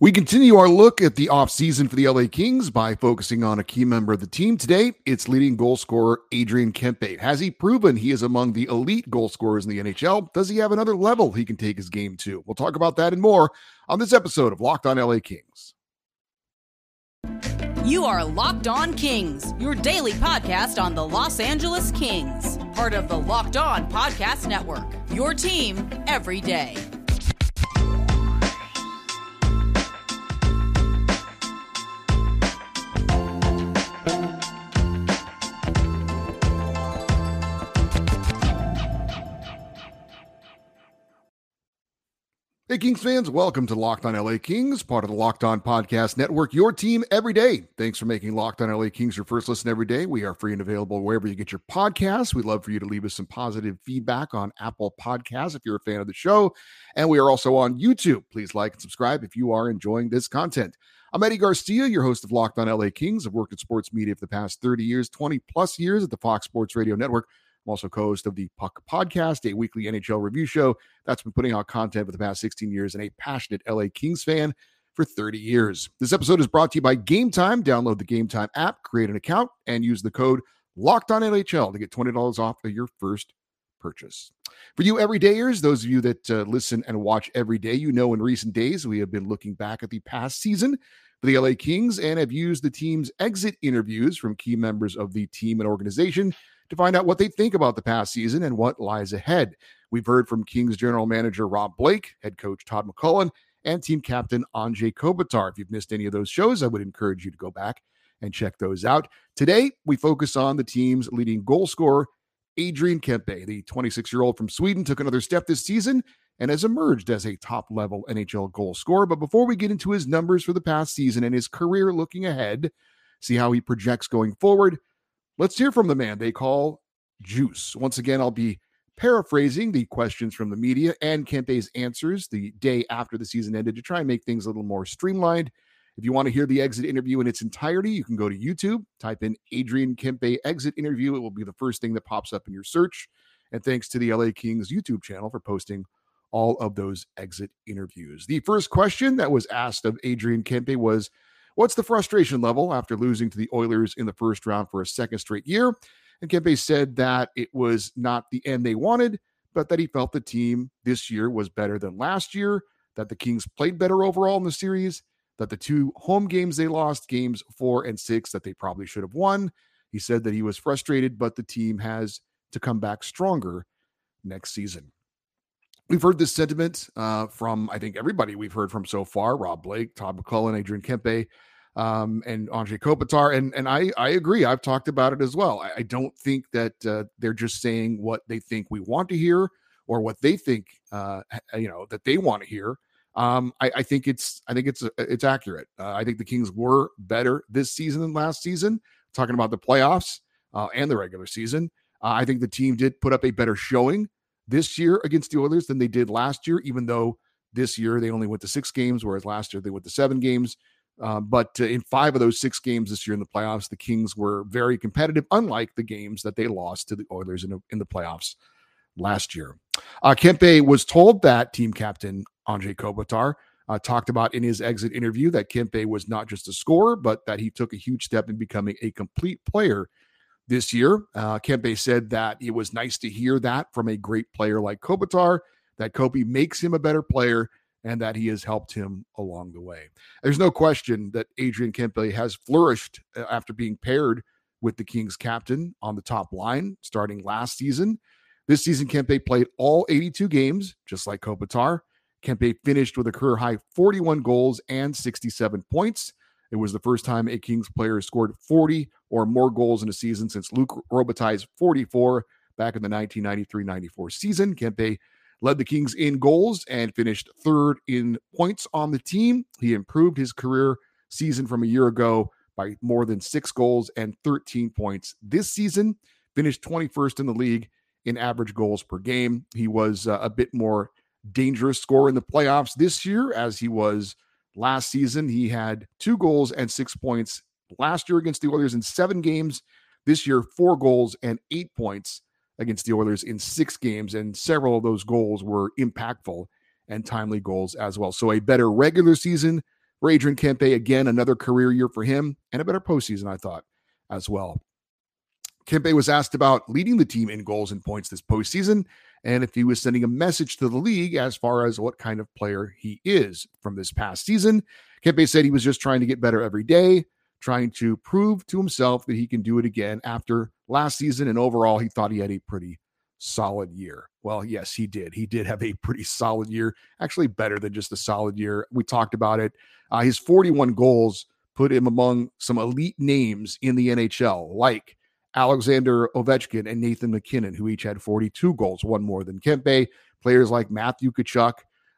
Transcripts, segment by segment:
We continue our look at the offseason for the LA Kings by focusing on a key member of the team. Today, it's leading goal scorer Adrian Kempe. Has he proven he is among the elite goal scorers in the NHL? Does he have another level he can take his game to? We'll talk about that and more on this episode of Locked On LA Kings. You are Locked On Kings, your daily podcast on the Los Angeles Kings, part of the Locked On Podcast Network. Your team every day. Hey, Kings fans, welcome to Locked On LA Kings, part of the Locked On Podcast Network, your team every day. Thanks for making Locked On LA Kings your first listen every day. We are free and available wherever you get your podcasts. We'd love for you to leave us some positive feedback on Apple Podcasts if you're a fan of the show. And we are also on YouTube. Please like and subscribe if you are enjoying this content. I'm Eddie Garcia, your host of Locked On LA Kings. I've worked in sports media for the past 30 years, 20 plus years at the Fox Sports Radio Network I'm also co host of the Puck Podcast, a weekly NHL review show that's been putting out content for the past 16 years and a passionate LA Kings fan for 30 years. This episode is brought to you by Gametime. Download the Gametime app, create an account, and use the code Locked On NHL to get $20 off of your first purchase. For you everydayers, those of you that uh, listen and watch every day, you know in recent days we have been looking back at the past season for the LA Kings and have used the team's exit interviews from key members of the team and organization to find out what they think about the past season and what lies ahead. We've heard from Kings general manager Rob Blake, head coach Todd McLellan, and team captain Anze Kopitar. If you've missed any of those shows, I would encourage you to go back and check those out. Today, we focus on the team's leading goal scorer, Adrian Kempe. The 26 year old from Sweden took another step this season and has emerged as a top level NHL goal scorer. But before we get into his numbers for the past season and his career looking ahead, see how he projects going forward, Let's hear from the man they call Juice. Once again, I'll be paraphrasing the questions from the media and Kempe's answers the day after the season ended to try and make things a little more streamlined. If you want to hear the exit interview in its entirety, you can go to YouTube, type in Adrian Kempe exit interview. It will be the first thing that pops up in your search. And thanks to the LA Kings YouTube channel for posting all of those exit interviews. The first question that was asked of Adrian Kempe was What's the frustration level after losing to the Oilers in the first round for a second straight year? And Kempe said that it was not the end they wanted, but that he felt the team this year was better than last year, that the Kings played better overall in the series, that the two home games they lost, games four and six, that they probably should have won. He said that he was frustrated, but the team has to come back stronger next season. We've heard this sentiment uh, from, I think, everybody we've heard from so far Rob Blake, Todd McLellan, Adrian Kempe um, and Anze Kopitar. And and I I agree. I've talked about it as well. I, I don't think that uh, they're just saying what they think we want to hear or what they think uh, you know that they want to hear. Um, I, I, think it's I think it's uh, it's accurate. Uh, I think the Kings were better this season than last season. Talking about the playoffs uh, and the regular season, I think the team did put up a better showing this year against the Oilers than they did last year. Even though this year they only went to six games, whereas last year they went to seven games. Uh, but uh, in five of those six games this year in the playoffs, the Kings were very competitive, unlike the games that they lost to the Oilers in, in the playoffs last year. Uh, Kempe was told that team captain Anze Kopitar uh, talked about in his exit interview that Kempe was not just a scorer, but that he took a huge step in becoming a complete player this year. Uh, Kempe said that it was nice to hear that from a great player like Kopitar, that Kopi makes him a better player and that he has helped him along the way. There's no question that Adrian Kempe has flourished uh, after being paired with the Kings captain on the top line starting last season. This season, Kempe played all 82 games, just like Kopitar. Kempe finished with a career high 41 goals and 67 points. It was the first time a Kings player scored 40 or more goals in a season since Luc Robitaille's 44 back in the 1993-94 season. Kempe led the Kings in goals and finished third in points on the team. He improved his career season from a year ago by more than six goals and 13 points this season. Finished 21st in the league in average goals per game. He was uh, a bit more dangerous scorer in the playoffs this year as he was last season. He had two goals and six points last year against the Oilers in seven games. This year, four goals and eight points against the Oilers in six games, and several of those goals were impactful and timely goals as well. So a better regular season for Adrian Kempe. Again, another career year for him and a better postseason, I thought, as well. Kempe was asked about leading the team in goals and points this postseason and if he was sending a message to the league as far as what kind of player he is from this past season. Kempe said he was just trying to get better every day, trying to prove to himself that he can do it again after last season. And overall, he thought he had a pretty solid year. Well, yes, he did. He did have a pretty solid year, actually better than just a solid year. We talked about it. Uh, his 41 goals put him among some elite names in the NHL, like Alexander Ovechkin and Nathan MacKinnon, who each had 42 goals, one more than Kempe. Players like Matthew Tkachuk,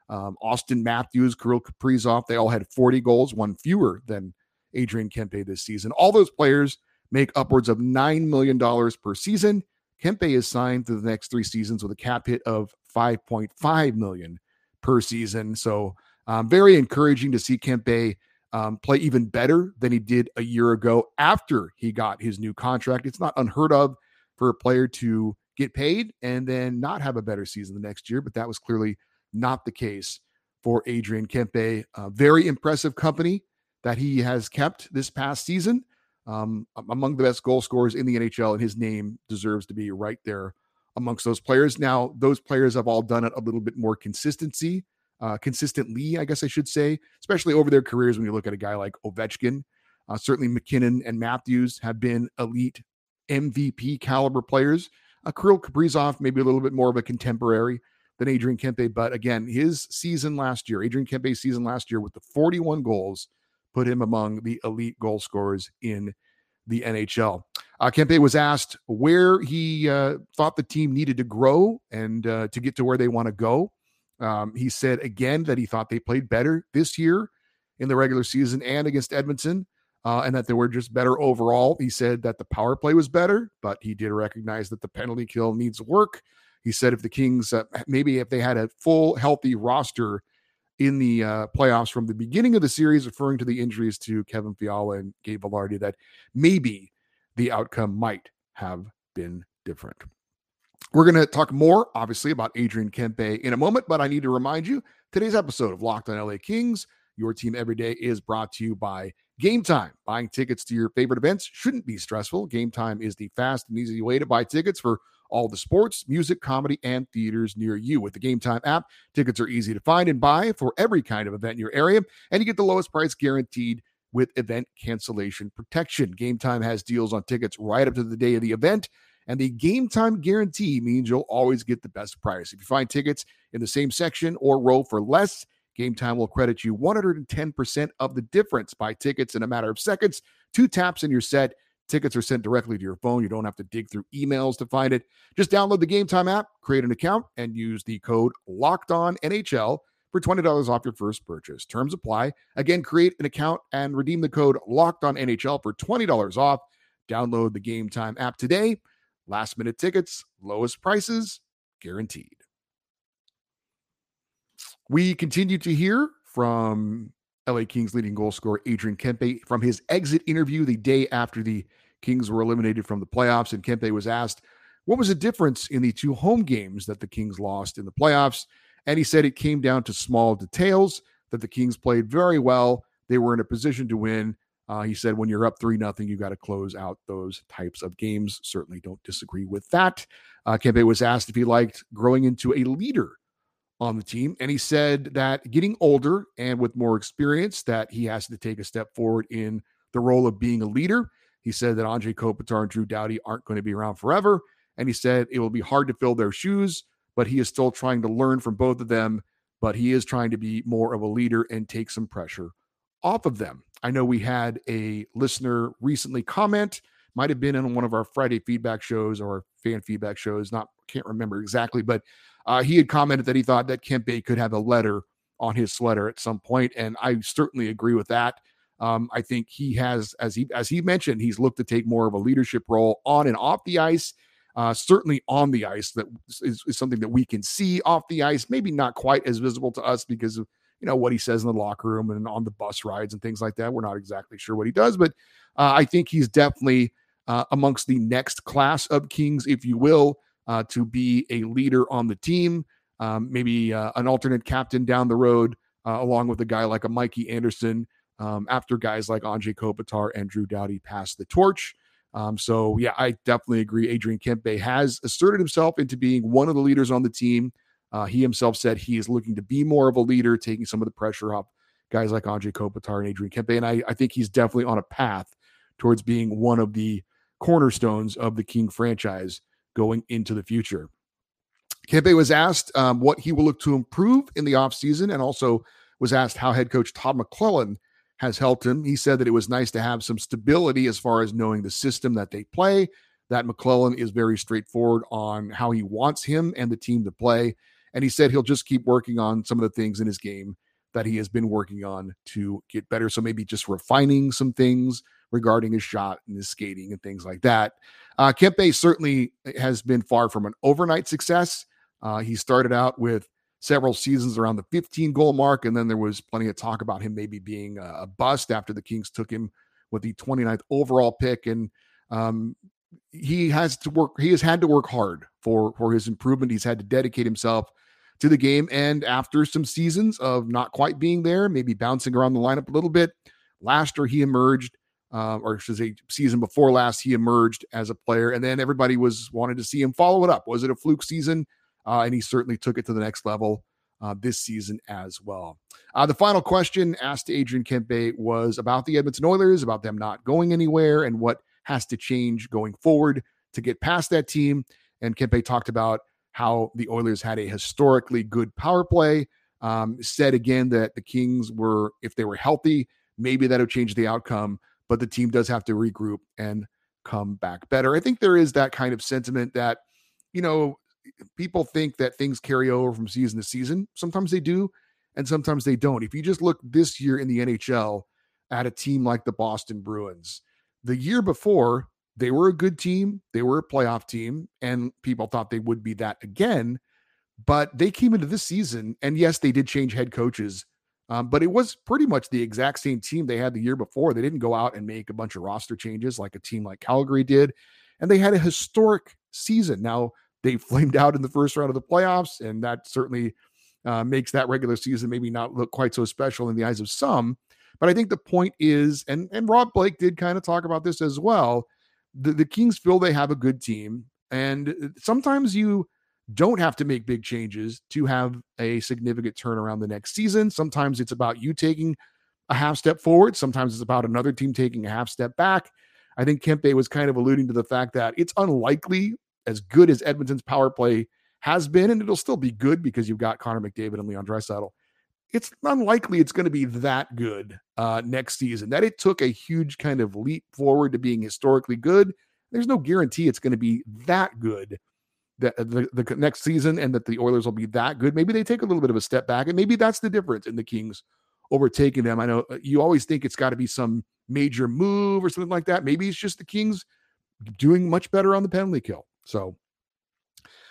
um, Auston Matthews, Kirill Kaprizov, they all had 40 goals, one fewer than Adrian Kempe this season. All those players make upwards of $9 million per season. Kempe is signed to the next three seasons with a cap hit of 5.5 million per season. So um, very encouraging to see Kempe um, play even better than he did a year ago after he got his new contract. It's not unheard of for a player to get paid and then not have a better season the next year, but that was clearly not the case for Adrian Kempe. Uh, very impressive company that he has kept this past season. Um, among the best goal scorers in the NHL, and his name deserves to be right there amongst those players. Now, those players have all done it a little bit more consistency uh, consistently, I guess I should say, especially over their careers. When you look at a guy like Ovechkin, uh, certainly MacKinnon and Matthews have been elite MVP caliber players. Uh, Kirill Kaprizov, maybe a little bit more of a contemporary than Adrian Kempe, but again, his season last year, Adrian Kempe's season last year with the 41 goals, put him among the elite goal scorers in the NHL. Uh, Kempe was asked where he uh, thought the team needed to grow and uh, to get to where they want to go. Um, he said again that he thought they played better this year in the regular season and against Edmonton, uh, and that they were just better overall. He said that the power play was better, but he did recognize that the penalty kill needs work. He said if the Kings, uh, maybe if they had a full, healthy roster in the uh, playoffs from the beginning of the series, referring to the injuries to Kevin Fiala and Gabe Vilardi, that maybe the outcome might have been different. We're going to talk more, obviously, about Adrian Kempe in a moment, but I need to remind you today's episode of Locked on LA Kings, your team every day, is brought to you by Gametime. Buying tickets to your favorite events shouldn't be stressful. Gametime is the fast and easy way to buy tickets for all the sports, music, comedy, and theaters near you. With the Gametime app, tickets are easy to find and buy for every kind of event in your area, and you get the lowest price guaranteed with event cancellation protection. Gametime has deals on tickets right up to the day of the event and the Gametime guarantee means you'll always get the best price. If you find tickets in the same section or row for less, Gametime will credit you 110% of the difference. Buy tickets in a matter of seconds, two taps and you're set. Tickets are sent directly to your phone. You don't have to dig through emails to find it. Just download the Gametime app, create an account, and use the code Locked On NHL for $20 off your first purchase. Terms apply. Again, create an account and redeem the code Locked On NHL for $20 off. Download the Game Time app today Last minute tickets, lowest prices guaranteed. We continue to hear from LA Kings leading goal scorer Adrian Kempe from his exit interview the day after the Kings were eliminated from the playoffs. And Kempe was asked, What was the difference in the two home games that the Kings lost in the playoffs? And he said it came down to small details that the Kings played very well. They were in a position to win. Uh, he said, when you're up three nothing, you got to close out those types of games. Certainly don't disagree with that. Uh, Kempe was asked if he liked growing into a leader on the team, and he said that getting older and with more experience, that he has to take a step forward in the role of being a leader. He said that Anze Kopitar and Drew Doughty aren't going to be around forever, and he said it will be hard to fill their shoes, but he is still trying to learn from both of them. But he is trying to be more of a leader and take some pressure off of them. I know we had a listener recently comment, might have been in one of our Friday feedback shows or fan feedback shows, not can't remember exactly, but uh, he had commented that he thought that Kempe could have a letter on his sweater at some point, and I certainly agree with that. Um, I think he has, as he as he mentioned, he's looked to take more of a leadership role on and off the ice. Uh, certainly on the ice, that is, is something that we can see off the ice. Maybe not quite as visible to us because of you know what he says in the locker room and on the bus rides and things like that. We're not exactly sure what he does, but uh, I think he's definitely uh, amongst the next class of Kings, if you will, uh, to be a leader on the team. Um, maybe uh, an alternate captain down the road, uh, along with a guy like a Mikey Anderson. um, after guys like Anze Kopitar and Drew Doughty passed the torch. Um, so yeah, I definitely agree. Adrian Kempe has asserted himself into being one of the leaders on the team. Uh, he himself said he is looking to be more of a leader, taking some of the pressure off guys like Anze Kopitar and Adrian Kempe. And I, I think he's definitely on a path towards being one of the cornerstones of the King franchise going into the future. Kempe was asked um, what he will look to improve in the offseason and also was asked how head coach Todd McLellan has helped him. He said that it was nice to have some stability as far as knowing the system that they play, that McLellan is very straightforward on how he wants him and the team to play. And he said he'll just keep working on some of the things in his game that he has been working on to get better. So maybe just refining some things regarding his shot and his skating and things like that. Uh, Kempe certainly has been far from an overnight success. Uh, he started out with several seasons around the 15 goal mark, and then there was plenty of talk about him maybe being a, bust after the Kings took him with the 29th overall pick. And um, he has to work, he has had to work hard for for his improvement. He's had to dedicate himself to the game. And after some seasons of not quite being there, maybe bouncing around the lineup a little bit, last year he emerged, uh, or should say, season before last, he emerged as a player. And then everybody was wanted to see him follow it up. Was it a fluke season? Uh, and he certainly took it to the next level uh, this season as well. Uh, the final question asked to Adrian Kempe was about the Edmonton Oilers, about them not going anywhere, and what has to change going forward to get past that team. And Kempe talked about how the Oilers had a historically good power play. Um, said again that the Kings were, if they were healthy, maybe that would change the outcome, but the team does have to regroup and come back better. I think there is that kind of sentiment that, you know, people think that things carry over from season to season. Sometimes they do, and sometimes they don't. If you just look this year in the NHL at a team like the Boston Bruins, the year before, they were a good team. They were a playoff team, and people thought they would be that again. But they came into this season, and yes, they did change head coaches, um, but it was pretty much the exact same team they had the year before. They didn't go out and make a bunch of roster changes like a team like Calgary did, and they had a historic season. Now they flamed out in the first round of the playoffs, and that certainly uh, makes that regular season maybe not look quite so special in the eyes of some. But I think the point is, and and Rob Blake did kind of talk about this as well the, the Kings feel they have a good team. And uh, sometimes you don't have to make big changes to have a significant turnaround the next season. Sometimes it's about you taking a half step forward. Sometimes it's about another team taking a half step back. I think Kempe was kind of alluding to the fact that it's unlikely, as good as Edmonton's power play has been, and it'll still be good because you've got Connor McDavid and Leon Draisaitl it's unlikely it's going to be that good uh, next season. That it took a huge kind of leap forward to being historically good. There's no guarantee it's going to be that good that uh, the, the next season and that the Oilers will be that good. Maybe they take a little bit of a step back, and maybe that's the difference in the Kings overtaking them. I know uh, you always think it's got to be some major move or something like that. Maybe it's just the Kings doing much better on the penalty kill. So,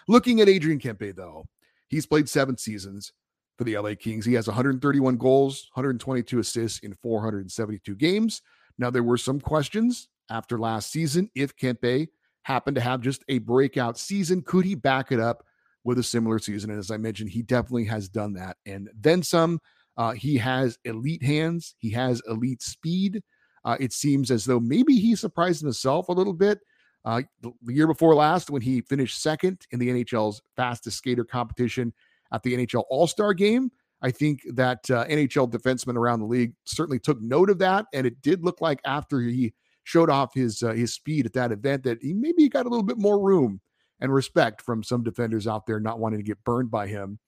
looking at Adrian Kempe, though, he's played seven seasons for the LA Kings. He has 131 goals, 122 assists in 472 games. Now, there were some questions after last season if Kempe happened to have just a breakout season. Could he back it up with a similar season? And as I mentioned, he definitely has done that. And then some. Uh, he has elite hands, he has elite speed. Uh, it seems as though maybe he surprised himself a little bit. Uh, the year before last, when he finished second in the NHL's fastest skater competition, at the NHL All Star game. I think that uh, NHL defensemen around the league certainly took note of that, and it did look like after he showed off his uh, his speed at that event that he maybe got a little bit more room and respect from some defenders out there not wanting to get burned by him.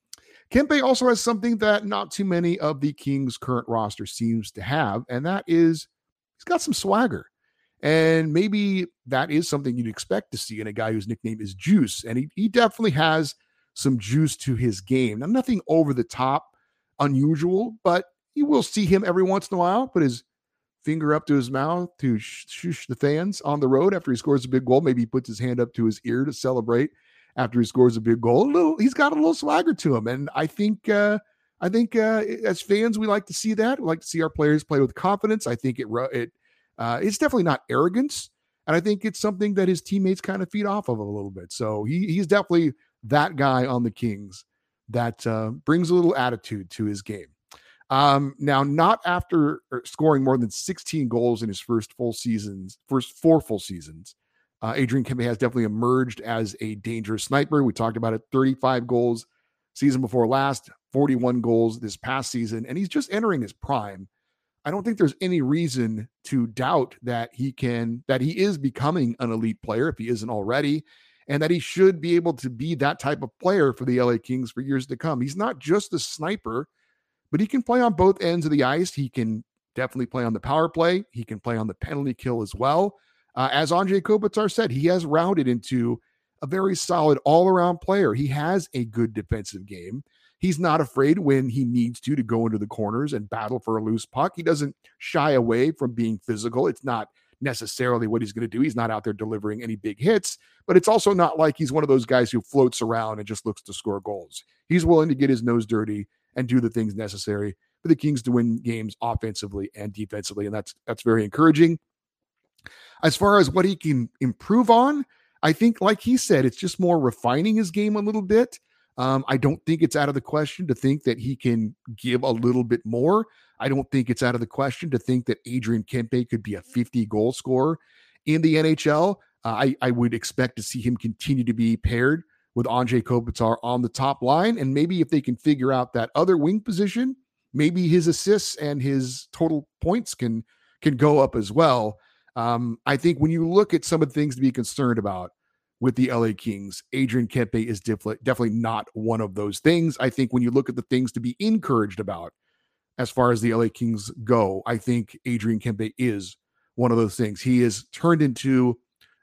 Kempe also has something that not too many of the Kings' current roster seems to have, and that is he's got some swagger. And maybe that is something you'd expect to see in a guy whose nickname is Juice. And he, he definitely has some juice to his game. Now, nothing over the top unusual, but you will see him every once in a while put his finger up to his mouth to shush the fans on the road after he scores a big goal. Maybe he puts his hand up to his ear to celebrate after he scores a big goal. A little, he's got a little swagger to him, and I think, uh, I think uh, as fans, we like to see that. We like to see our players play with confidence. I think it, it, uh, it's definitely not arrogance, and I think it's something that his teammates kind of feed off of a little bit. So he, he's definitely that guy on the Kings that uh, brings a little attitude to his game. Um, now, not after er, scoring more than 16 goals in his first full seasons, first four full seasons. Uh, Adrian Kempe has definitely emerged as a dangerous sniper. We talked about it 35 goals season before last, 41 goals this past season, and he's just entering his prime. I don't think there's any reason to doubt that he can, that he is becoming an elite player if he isn't already, and that he should be able to be that type of player for the LA Kings for years to come. He's not just a sniper but he can play on both ends of the ice. He can definitely play on the power play. He can play on the penalty kill as well. Uh, as Anze Kopitar said, he has rounded into a very solid all around player. He has a good defensive game. He's not afraid when he needs to to go into the corners and battle for a loose puck. He doesn't shy away from being physical. It's not necessarily what he's going to do. He's not out there delivering any big hits, but it's also not like he's one of those guys who floats around and just looks to score goals. He's willing to get his nose dirty and do the things necessary for the Kings to win games offensively and defensively. And that's that's very encouraging. As far as what he can improve on, I think, like he said, it's just more refining his game a little bit. Um, I don't think it's out of the question to think that he can give a little bit more. I don't think it's out of the question to think that Adrian Kempe could be a 50 goal scorer in the NHL. Uh, I, I would expect to see him continue to be paired with Anze Kopitar on the top line. And maybe if they can figure out that other wing position, maybe his assists and his total points can can go up as well. Um, I think when you look at some of the things to be concerned about with the LA Kings, Adrian Kempe is definitely not one of those things. I think when you look at the things to be encouraged about as far as the LA Kings go, I think Adrian Kempe is one of those things. He is turned into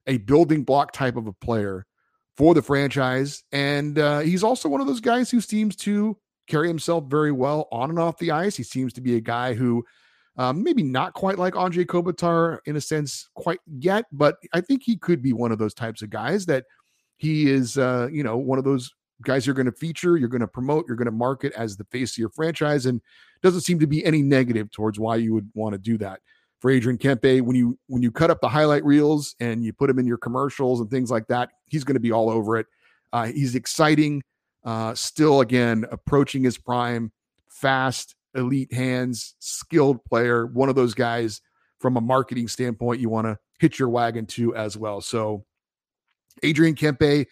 a building block type of a player for the franchise. And uh, he's also one of those guys who seems to carry himself very well on and off the ice. He seems to be a guy who um, maybe not quite like Anze Kopitar in a sense quite yet, but I think he could be one of those types of guys that he is, uh, you know, one of those guys you're going to feature, you're going to promote, you're going to market as the face of your franchise, and doesn't seem to be any negative towards why you would want to do that for Adrian Kempe. When you when you cut up the highlight reels and you put him in your commercials and things like that, he's going to be all over it. Uh, he's exciting, uh, still again approaching his prime, fast, elite hands, skilled player. One of those guys from a marketing standpoint you want to hit your wagon to as well. So Adrian Kempe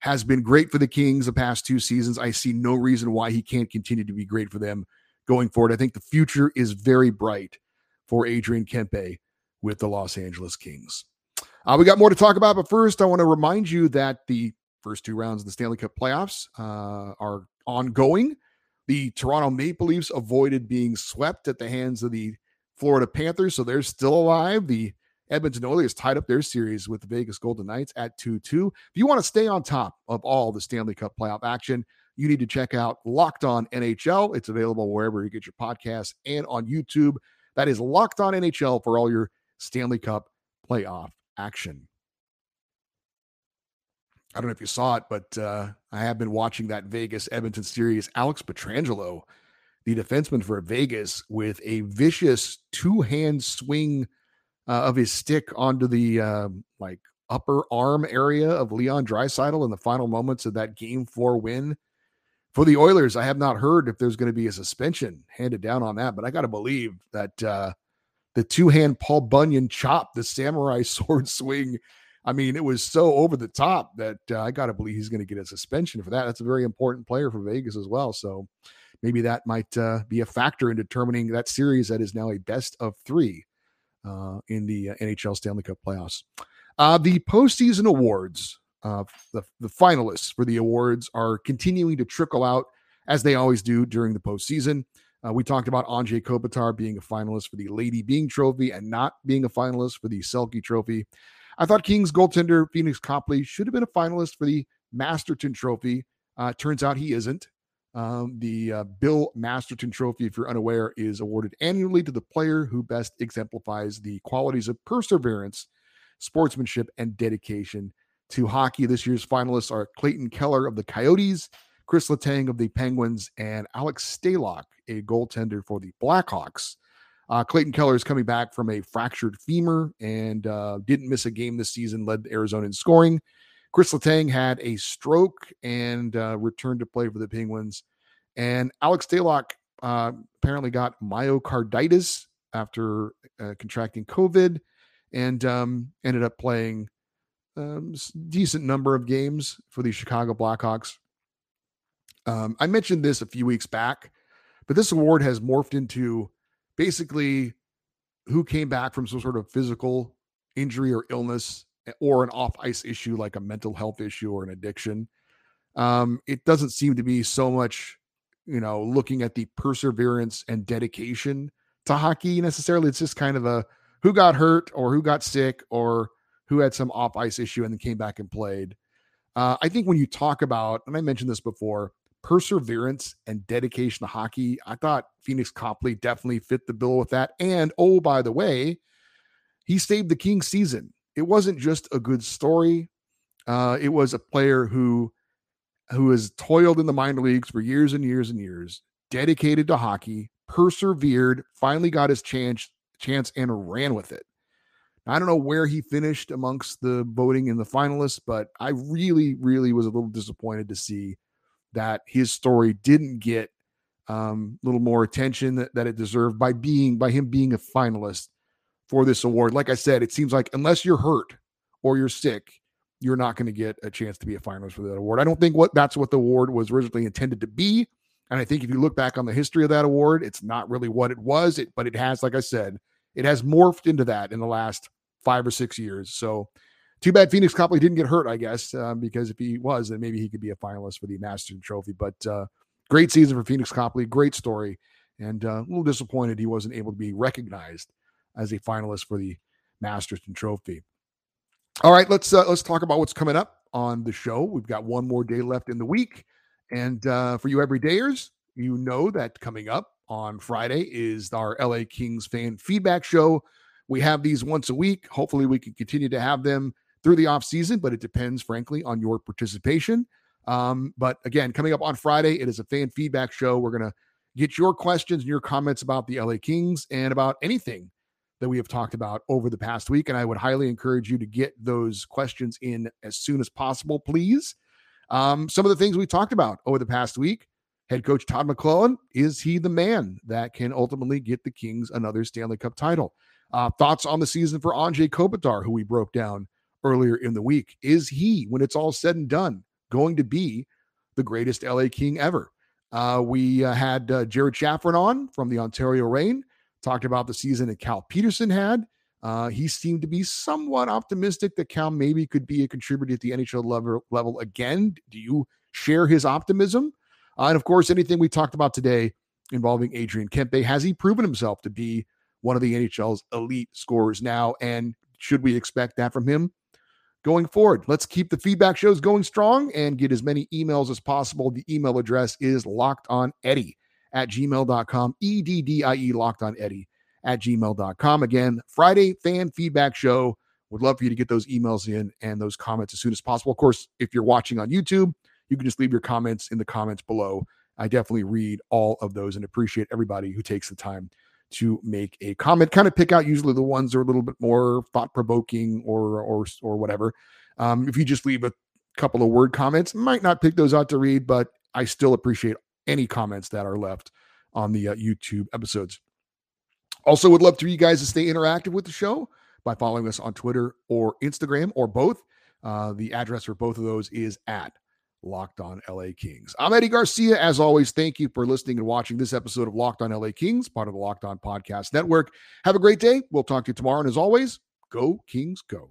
has been great for the Kings the past two seasons. I see no reason why he can't continue to be great for them going forward. I think the future is very bright for Adrian Kempe with the Los Angeles Kings. Uh, we got more to talk about, but first, I want to remind you that the first two rounds of the Stanley Cup playoffs uh, are ongoing. The Toronto Maple Leafs avoided being swept at the hands of the Florida Panthers, so they're still alive. The Edmonton Oilers tied up their series with the Vegas Golden Knights at 2 2. If you want to stay on top of all the Stanley Cup playoff action, you need to check out Locked On NHL. It's available wherever you get your podcasts and on YouTube. That is Locked On NHL for all your Stanley Cup playoff action. I don't know if you saw it, but uh, I have been watching that Vegas Edmonton series. Alex Pietrangelo, the defenseman for Vegas, with a vicious two hand swing uh, of his stick onto the uh, like upper arm area of Leon Draisaitl in the final moments of that game four win for the Oilers, I have not heard if there's going to be a suspension handed down on that, but I got to believe that uh, the two hand Paul Bunyan chop, the samurai sword swing, I mean, it was so over the top that uh, I got to believe he's going to get a suspension for that. That's a very important player for Vegas as well. So maybe that might uh, be a factor in determining that series that is now a best of three uh, in the uh, NHL Stanley Cup playoffs. Uh, the postseason awards uh, the, the finalists for the awards are continuing to trickle out as they always do during the postseason. Uh, we talked about Anze Kopitar being a finalist for the Lady Byng Trophy and not being a finalist for the Selke Trophy. I thought Kings goaltender Pheonix Copley should have been a finalist for the Masterton Trophy. Uh, turns out he isn't. Um, the uh, Bill Masterton Trophy, if you're unaware, is awarded annually to the player who best exemplifies the qualities of perseverance, sportsmanship, and dedication to hockey. This year's finalists are Clayton Keller of the Coyotes, Chris Letang of the Penguins, and Alex Stalock, a goaltender for the Blackhawks. Uh, Clayton Keller is coming back from a fractured femur and uh, didn't miss a game this season, led Arizona in scoring. Chris Letang had a stroke and uh, returned to play for the Penguins. And Alex Stalock uh, apparently got myocarditis after uh, contracting COVID and um, ended up playing um, decent number of games for the Chicago Blackhawks. Um, I mentioned this a few weeks back, but this award has morphed into basically who came back from some sort of physical injury or illness eh, or an off ice issue like a mental health issue or an addiction. Um, it doesn't seem to be so much, you know, looking at the perseverance and dedication to hockey necessarily. It's just kind of a who got hurt or who got sick or who had some off ice issue and then came back and played. Uh, I think when you talk about, and I mentioned this before, perseverance and dedication to hockey, I thought Pheonix Copley definitely fit the bill with that. And oh, by the way, he saved the Kings season. It wasn't just a good story. Uh, it was a player who who has toiled in the minor leagues for years and years and years, dedicated to hockey, persevered, finally got his chance chance and ran with it. I don't know where he finished amongst the voting in the finalists, but I really, really was a little disappointed to see that his story didn't get um, a little more attention that, that it deserved by being by him being a finalist for this award. Like I said, it seems like unless you're hurt or you're sick, you're not going to get a chance to be a finalist for that award. I don't think what that's what the award was originally intended to be. And I think if you look back on the history of that award, it's not really what it was. It, but it has, like I said, it has morphed into that in the last five or six years. So too bad Pheonix Copley didn't get hurt, I guess, um, because if he was, then maybe he could be a finalist for the Masterton Trophy. But uh, great season for Pheonix Copley, great story, and uh, a little disappointed he wasn't able to be recognized as a finalist for the Masterton Trophy. All right, let's uh, let's talk about what's coming up on the show. We've got one more day left in the week, and uh, for you everydayers, you know that coming up on Friday is our LA Kings fan feedback show. We have these once a week. Hopefully, we can continue to have them through the off season, but it depends, frankly, on your participation. Um, but again, coming up on Friday, it is a fan feedback show. We're going to get your questions and your comments about the LA Kings and about anything that we have talked about over the past week. And I would highly encourage you to get those questions in as soon as possible, please. Um, some of the things we talked about over the past week head coach Todd McLellan, is he the man that can ultimately get the Kings another Stanley Cup title? Uh, thoughts on the season for Anze Kopitar, who we broke down earlier in the week. Is he, when it's all said and done, going to be the greatest LA King ever? Uh, we uh, had uh, Jared Shaffrin on from the Ontario Reign, talked about the season that Cal Petersen had. Uh, he seemed to be somewhat optimistic that Cal maybe could be a contributor at the NHL level, level again. Do you share his optimism? Uh, and of course, anything we talked about today involving Adrian Kempe, has he proven himself to be one of the NHL's elite scorers now? And should we expect that from him going forward? Let's keep the feedback shows going strong and get as many emails as possible. The email address is locked on Eddie at gmail.com, E D D I E, locked on Eddie at gmail.com. Again, Friday fan feedback show. Would love for you to get those emails in and those comments as soon as possible. Of course, if you're watching on YouTube, you can just leave your comments in the comments below. I definitely read all of those and appreciate everybody who takes the time to make a comment. Kind of pick out usually the ones that are a little bit more thought provoking or or or whatever. Um, if you just leave a couple of word comments, might not pick those out to read, but I still appreciate any comments that are left on the uh, YouTube episodes. Also, would love for you guys to stay interactive with the show by following us on Twitter or Instagram or both. Uh, the address for both of those is at Locked On LA Kings. I'm Eddie Garcia. As always, thank you for listening and watching this episode of Locked On LA Kings, part of the Locked On Podcast Network. Have a great day. We'll talk to you tomorrow. And as always, go Kings, go.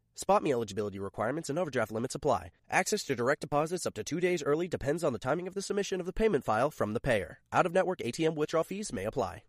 Spot me eligibility requirements and overdraft limits apply. Access to direct deposits up to two days early depends on the timing of the submission of the payment file from the payer. Out of network ATM withdrawal fees may apply.